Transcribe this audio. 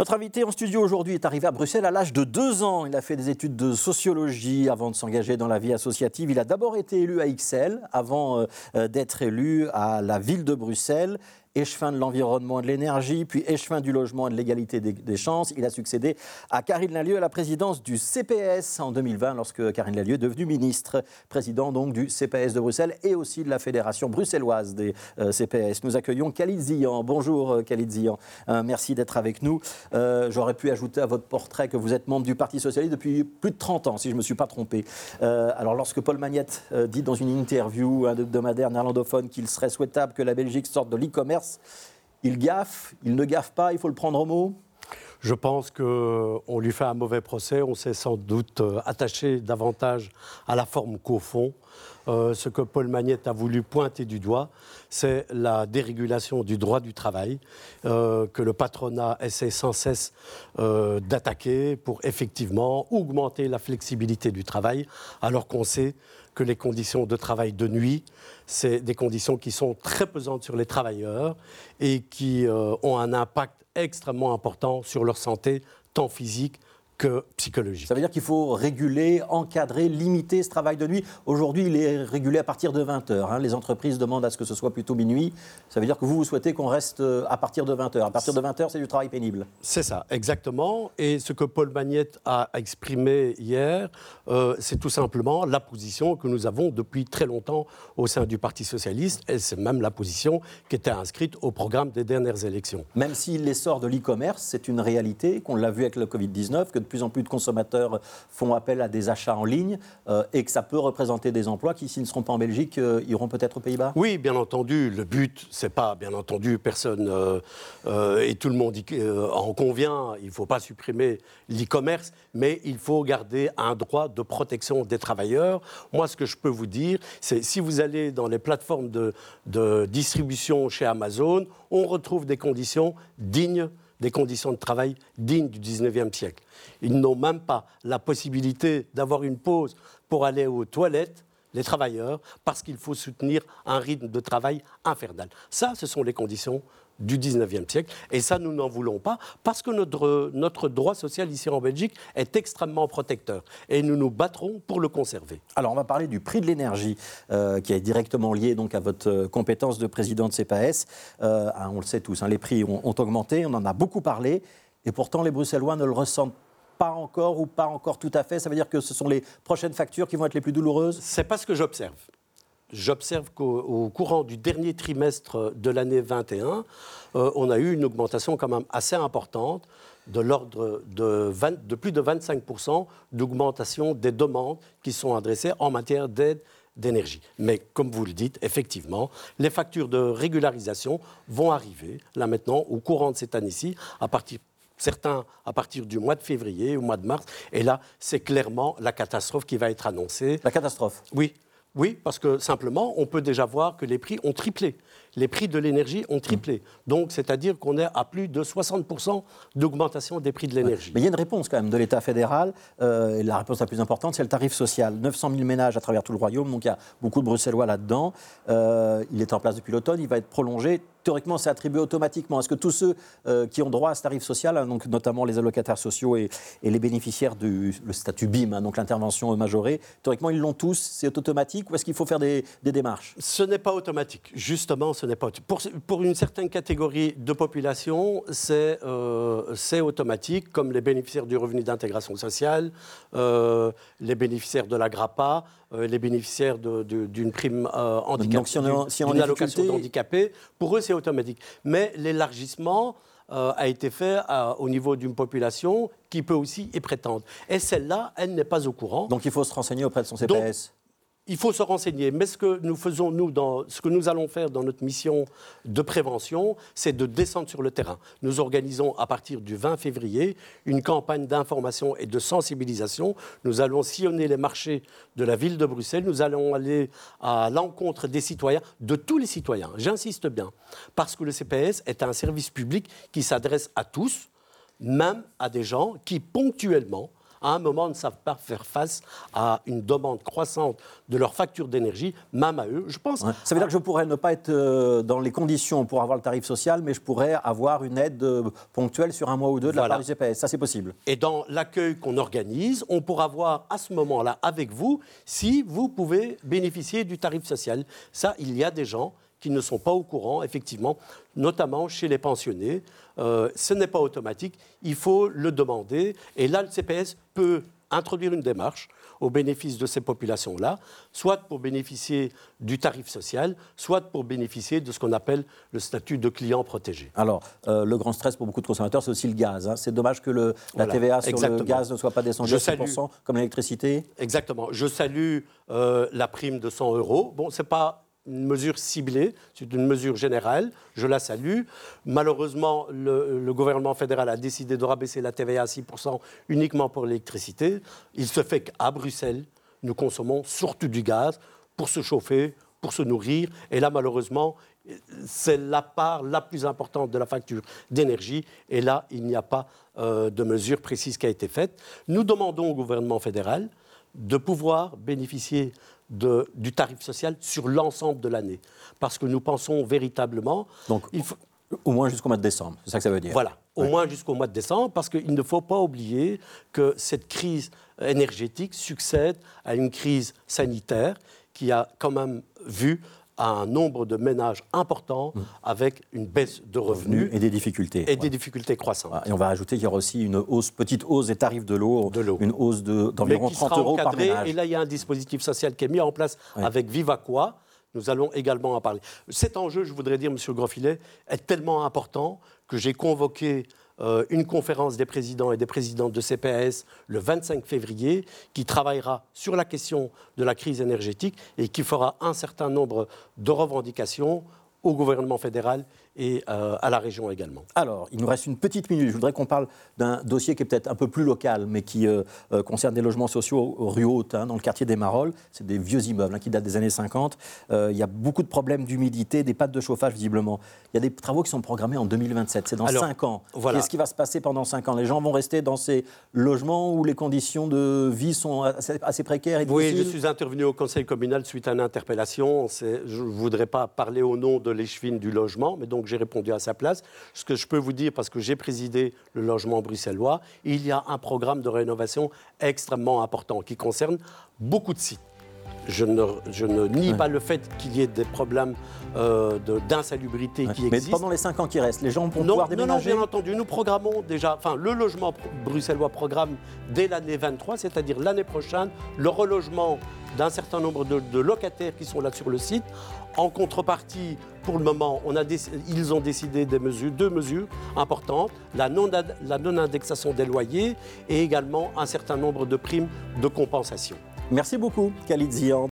Notre invité en studio aujourd'hui est arrivé à Bruxelles à l'âge de deux ans. Il a fait des études de sociologie avant de s'engager dans la vie associative. Il a d'abord été élu à XL avant euh, euh, d'être élu à la ville de Bruxelles échevin de l'environnement et de l'énergie, puis échevin du logement et de l'égalité des, chances. Il a succédé à Karine Lalieu à la présidence du CPS en 2020, lorsque Karine Lalieu est devenue ministre, président donc du CPS de Bruxelles et aussi de la Fédération bruxelloise des euh, CPS. Nous accueillons Khalid Zian. Bonjour euh, Khalid Zian, euh, merci d'être avec nous. J'aurais pu ajouter à votre portrait que vous êtes membre du Parti Socialiste depuis plus de 30 ans, si je ne me suis pas trompé. alors lorsque Paul Magnette dit dans une interview hebdomadaire néerlandophone qu'il serait souhaitable que la Belgique sorte de l'e-commerce, il gaffe, il ne gaffe pas, il faut le prendre au mot je pense qu'on lui fait un mauvais procès. On s'est sans doute euh, attaché davantage à la forme qu'au fond. Euh, ce que Paul Magnette a voulu pointer du doigt, c'est la dérégulation du droit du travail, euh, que le patronat essaie sans cesse d'attaquer pour effectivement augmenter la flexibilité du travail, alors qu'on sait que les conditions de travail de nuit, c'est des conditions qui sont très pesantes sur les travailleurs et qui ont un impact extrêmement important sur leur santé, tant physique psychologique. Ça veut dire qu'il faut réguler, encadrer, limiter ce travail de nuit. Aujourd'hui, il est régulé à partir de 20h. Hein. Les entreprises demandent à ce que ce soit plutôt minuit. Ça veut dire que vous, vous souhaitez qu'on reste euh, à partir de 20h. À partir de 20h, c'est du travail pénible. C'est ça, exactement. Et ce que Paul Magnette a exprimé hier, euh, c'est tout simplement la position que nous avons depuis très longtemps au sein du Parti socialiste. Et c'est même la position qui était inscrite au programme des dernières élections. Même si l'essor de l'e-commerce, c'est une réalité, qu'on l'a vu avec le Covid-19, que plus en plus de consommateurs font appel à des achats en ligne euh, et que ça peut représenter des emplois qui, s'ils ne seront pas en Belgique, euh, iront peut-être aux Pays-Bas? Oui, bien entendu. Le but, c'est pas, bien entendu, personne euh, et tout le monde en convient, il ne faut pas supprimer l'e-commerce, mais il faut garder un droit de protection des travailleurs. Moi, ce que je peux vous dire, c'est si vous allez dans les plateformes de, de distribution chez Amazon, on retrouve des conditions dignes des conditions de travail dignes du 19e siècle. Ils n'ont même pas la possibilité d'avoir une pause pour aller aux toilettes, les travailleurs, parce qu'il faut soutenir un rythme de travail infernal. Ça, ce sont les conditions du 19e siècle. Et ça, nous n'en voulons pas parce que notre, notre droit social ici en Belgique est extrêmement protecteur. Et nous nous battrons pour le conserver. Alors, on va parler du prix de l'énergie euh, qui est directement lié donc, à votre euh, compétence de président de CPAS. Euh, hein, on le sait tous, hein, les prix ont, ont augmenté, on en a beaucoup parlé. Et pourtant, les Bruxellois ne le ressentent pas encore ou pas encore tout à fait. Ça veut dire que ce sont les prochaines factures qui vont être les plus douloureuses? C'est pas ce que j'observe j'observe qu'au courant du dernier trimestre de l'année 21, euh, on a eu une augmentation quand même assez importante de l'ordre de, de, plus de 25% d'augmentation des demandes qui sont adressées en matière d'aide d'énergie. Mais comme vous le dites, effectivement, les factures de régularisation vont arriver là maintenant au courant de cette année-ci, à partir certains à partir du mois de février, au mois de mars. Et là, c'est clairement la catastrophe qui va être annoncée. La catastrophe? Oui, oui, parce que simplement, on peut déjà voir que les prix ont triplé. Les prix de l'énergie ont triplé. Donc, c'est-à-dire qu'on est à plus de 60% d'augmentation des prix de l'énergie. Mais il y a une réponse quand même de l'État fédéral. Euh, et la réponse la plus importante, c'est le tarif social. 900 000 ménages à travers tout le royaume, donc il y a beaucoup de Bruxellois là-dedans. Euh, il est en place depuis l'automne, il va être prolongé théoriquement, c'est attribué automatiquement. Est-ce que tous ceux euh, qui ont droit à ce tarif social, hein, donc notamment les allocataires sociaux et, les bénéficiaires du le statut BIM, hein, donc l'intervention majorée, théoriquement, ils l'ont tous C'est automatique ou est-ce qu'il faut faire des, démarches? Ce n'est pas automatique. Justement, ce n'est pas pour, pour, une certaine catégorie de population, c'est euh, automatique, comme les bénéficiaires du revenu d'intégration sociale, euh, les bénéficiaires de la GRAPA, les bénéficiaires d'une prime handicapée, donc, si on, si on allocation. Pour eux, c'est automatique. Mais l'élargissement euh, a été fait euh, au niveau d'une population qui peut aussi y prétendre. Et celle-là, elle n'est pas au courant. Donc il faut se renseigner auprès de son CPS il faut se renseigner. Mais ce que nous faisons, nous, ce que nous allons faire dans notre mission de prévention, c'est de descendre sur le terrain. Nous organisons à partir du 20 février une campagne d'information et de sensibilisation. Nous allons sillonner les marchés de la ville de Bruxelles. Nous allons aller à l'encontre des citoyens, de tous les citoyens. J'insiste bien, parce que le CPS est un service public qui s'adresse à tous, même à des gens qui ponctuellement à un moment, ne savent pas faire face à une demande croissante de leur facture d'énergie, même à eux. Je pense. Ça veut dire que je pourrais ne pas être euh, dans les conditions pour avoir le tarif social, mais je pourrais avoir une aide euh, ponctuelle sur un mois ou deux de la part du. Ça, c'est possible. Et dans l'accueil qu'on organise, on pourra voir à ce moment-là avec vous si vous pouvez bénéficier du tarif social. Ça, il y a des gens qui ne sont pas au courant, effectivement, notamment chez les pensionnés. Euh, ce n'est pas automatique, il faut le demander. Et là, le CPS peut introduire une démarche au bénéfice de ces populations-là, soit pour bénéficier du tarif social, soit pour bénéficier de ce qu'on appelle le statut de client protégé. Alors, euh, le grand stress pour beaucoup de consommateurs, c'est aussi le gaz. Hein. C'est dommage que le, la TVA sur le gaz ne soit pas descendue à 6%, comme l'électricité. Exactement. Je salue euh, la prime de 100 euros. Bon, c'est pas une mesure ciblée, c'est une mesure générale, je la salue. Malheureusement, le, gouvernement fédéral a décidé de rabaisser la TVA à 6% uniquement pour l'électricité. Il se fait qu'à Bruxelles, nous consommons surtout du gaz pour se chauffer, pour se nourrir. Et là, malheureusement, c'est la part la plus importante de la facture d'énergie. Et là, il n'y a pas euh, de mesure précise qui a été faite. Nous demandons au gouvernement fédéral de pouvoir bénéficier du tarif social sur l'ensemble de l'année. Parce que nous pensons véritablement. Donc, il faut... Au moins jusqu'au mois de décembre, c'est ça que ça veut dire. Voilà, au moins jusqu'au mois de décembre, parce qu'il ne faut pas oublier que cette crise énergétique succède à une crise sanitaire qui a quand même vu un nombre de ménages importants mmh. avec une baisse de revenus, et des difficultés. Et des difficultés croissantes. Et on va ajouter qu'il y aura aussi une hausse, petite hausse des tarifs de l'eau, une hausse d'environ 30 euros par ménage. Et là, il y a un dispositif social qui est mis en place avec Vivaqua. Nous allons également en parler. Cet enjeu, je voudrais dire, Monsieur Grosfilet, est tellement important que j'ai convoqué euh, une conférence des présidents et des présidentes de CPAS le 25 février qui travaillera sur la question de la crise énergétique et qui fera un certain nombre de revendications au gouvernement fédéral et euh, à la région également. Alors, il nous reste une petite minute. Je voudrais qu'on parle d'un dossier qui est peut-être un peu plus local, mais qui euh, euh, concerne des logements sociaux rue Haute, hein, dans le quartier des Marolles. C'est des vieux immeubles hein, qui datent des années 50. il y a beaucoup de problèmes d'humidité, des pattes de chauffage visiblement. Il y a des travaux qui sont programmés en 2027. C'est dans 5 ans. Qu'est-ce qui va se passer pendant 5 ans? Les gens vont rester dans ces logements où les conditions de vie sont assez, précaires et Oui, je suis intervenu au conseil communal suite à une interpellation. Je ne voudrais pas parler au nom de l'échevine du logement, mais donc j'ai répondu à sa place. Ce que je peux vous dire, parce que j'ai présidé le logement bruxellois, il y a un programme de rénovation extrêmement important qui concerne beaucoup de sites. Je ne, je ne nie pas le fait qu'il y ait des problèmes euh, d'insalubrité qui existent. Mais pendant les cinq ans qui restent, les gens vont pouvoir déménager Non, bien entendu. Nous programmons déjà, enfin, le logement bruxellois programme dès l'année 23, c'est-à-dire l'année prochaine, le relogement d'un certain nombre de, locataires qui sont là sur le site. En contrepartie, pour le moment, on a ils ont décidé des mesures, deux mesures importantes, la non-indexation des loyers et également un certain nombre de primes de compensation. Merci beaucoup, Khalid Zian.